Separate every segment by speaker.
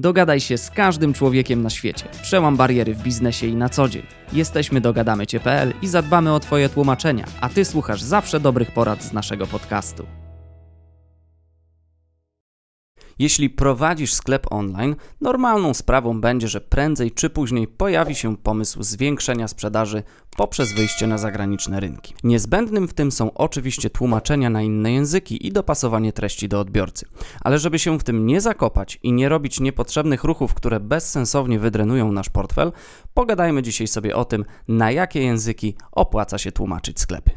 Speaker 1: Dogadaj się z każdym człowiekiem na świecie. Przełam bariery w biznesie i na co dzień. Jesteśmy dogadamycie.pl i zadbamy o Twoje tłumaczenia, a Ty słuchasz zawsze dobrych porad z naszego podcastu. Jeśli prowadzisz sklep online, normalną sprawą będzie, że prędzej czy później pojawi się pomysł zwiększenia sprzedaży poprzez wyjście na zagraniczne rynki. Niezbędnym w tym są oczywiście tłumaczenia na inne języki i dopasowanie treści do odbiorcy. Ale żeby się w tym nie zakopać i nie robić niepotrzebnych ruchów, które bezsensownie wydrenują nasz portfel, pogadajmy dzisiaj sobie o tym, na jakie języki opłaca się tłumaczyć sklepy.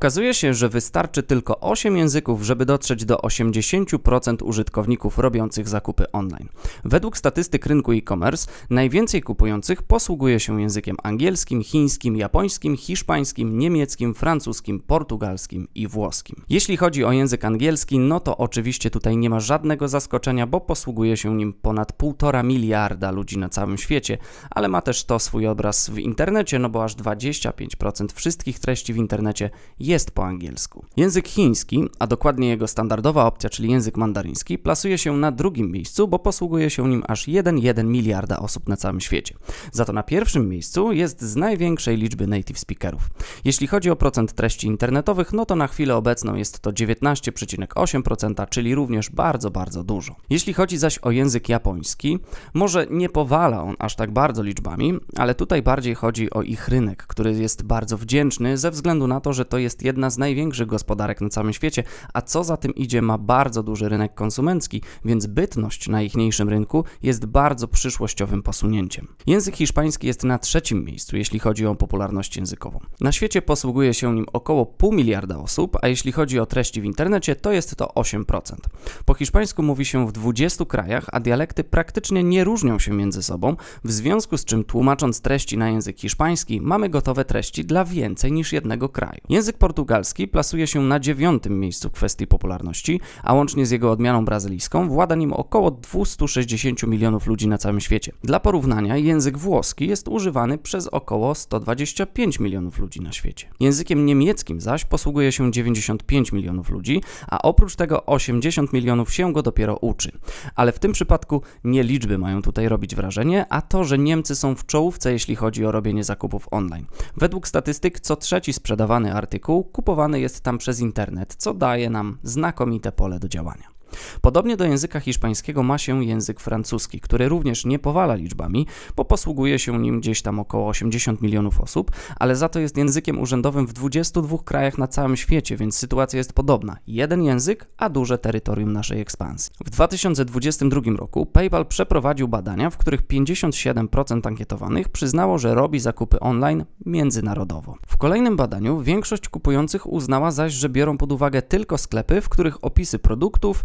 Speaker 1: Okazuje się, że wystarczy tylko 8 języków, żeby dotrzeć do 80% użytkowników robiących zakupy online. Według statystyk rynku e-commerce najwięcej kupujących posługuje się językiem angielskim, chińskim, japońskim, hiszpańskim, niemieckim, francuskim, portugalskim i włoskim. Jeśli chodzi o język angielski, no to oczywiście tutaj nie ma żadnego zaskoczenia, bo posługuje się nim ponad 1,5 miliarda ludzi na całym świecie, ale ma też to swój obraz w internecie, no bo aż 25% wszystkich treści w internecie jest po angielsku. Język chiński, a dokładnie jego standardowa opcja, czyli język mandaryński, plasuje się na drugim miejscu, bo posługuje się nim aż 1,1 miliarda osób na całym świecie. Za to na pierwszym miejscu jest z największej liczby native speakerów. Jeśli chodzi o procent treści internetowych, no to na chwilę obecną jest to 19,8%, czyli również bardzo, bardzo dużo. Jeśli chodzi zaś o język japoński, może nie powala on aż tak bardzo liczbami, ale tutaj bardziej chodzi o ich rynek, który jest bardzo wdzięczny ze względu na to, że to jest jest jedna z największych gospodarek na całym świecie, a co za tym idzie, ma bardzo duży rynek konsumencki, więc bytność na ichniejszym rynku jest bardzo przyszłościowym posunięciem. Język hiszpański jest na trzecim miejscu, jeśli chodzi o popularność językową. Na świecie posługuje się nim około pół miliarda osób, a jeśli chodzi o treści w internecie, to jest to 8%. Po hiszpańsku mówi się w 20 krajach, a dialekty praktycznie nie różnią się między sobą, w związku z czym tłumacząc treści na język hiszpański, mamy gotowe treści dla więcej niż jednego kraju. Język portugalski plasuje się na dziewiątym miejscu w kwestii popularności, a łącznie z jego odmianą brazylijską włada nim około 260 milionów ludzi na całym świecie. Dla porównania, język włoski jest używany przez około 125 milionów ludzi na świecie. Językiem niemieckim zaś posługuje się 95 milionów ludzi, a oprócz tego 80 milionów się go dopiero uczy. Ale w tym przypadku nie liczby mają tutaj robić wrażenie, a to, że Niemcy są w czołówce, jeśli chodzi o robienie zakupów online. Według statystyk co trzeci sprzedawany artykuł kupowany jest tam przez internet, co daje nam znakomite pole do działania. Podobnie do języka hiszpańskiego ma się język francuski, który również nie powala liczbami, bo posługuje się nim gdzieś tam około 80 milionów osób, ale za to jest językiem urzędowym w 22 krajach na całym świecie, więc sytuacja jest podobna. Jeden język, a duże terytorium naszej ekspansji. W 2022 roku PayPal przeprowadził badania, w których 57% ankietowanych przyznało, że robi zakupy online międzynarodowo. W kolejnym badaniu większość kupujących uznała zaś, że biorą pod uwagę tylko sklepy, w których opisy produktów,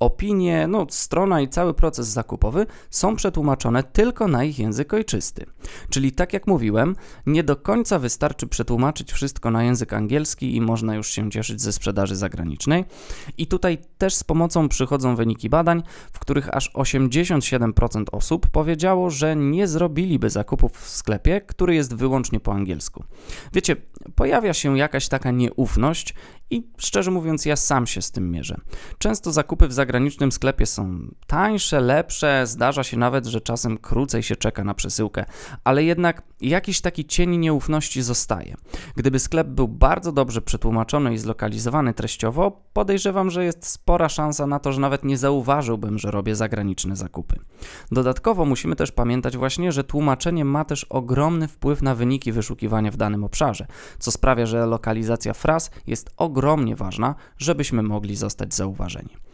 Speaker 1: opinie, no, strona i cały proces zakupowy są przetłumaczone tylko na ich język ojczysty. Czyli tak jak mówiłem, nie do końca wystarczy przetłumaczyć wszystko na język angielski i można już się cieszyć ze sprzedaży zagranicznej. I tutaj też z pomocą przychodzą wyniki badań, w których aż 87% osób powiedziało, że nie zrobiliby zakupów w sklepie, który jest wyłącznie po angielsku. Wiecie, pojawia się jakaś taka nieufność i szczerze mówiąc, ja sam się z tym mierzę. Często zakupy w zagranicznym sklepie są tańsze, lepsze, zdarza się nawet, że czasem krócej się czeka na przesyłkę, ale jednak jakiś taki cień nieufności zostaje. Gdyby sklep był bardzo dobrze przetłumaczony i zlokalizowany treściowo, podejrzewam, że jest spora szansa na to, że nawet nie zauważyłbym, że robię zagraniczne zakupy. Dodatkowo musimy też pamiętać właśnie, że tłumaczenie ma też ogromny wpływ na wyniki wyszukiwania w danym obszarze, co sprawia, że lokalizacja fraz jest ogromnie ważna, żebyśmy mogli zostać zauważeni.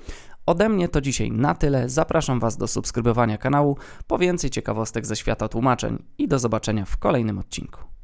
Speaker 1: Ode mnie to dzisiaj na tyle. Zapraszam Was do subskrybowania kanału po więcej ciekawostek ze świata tłumaczeń i do zobaczenia w kolejnym odcinku.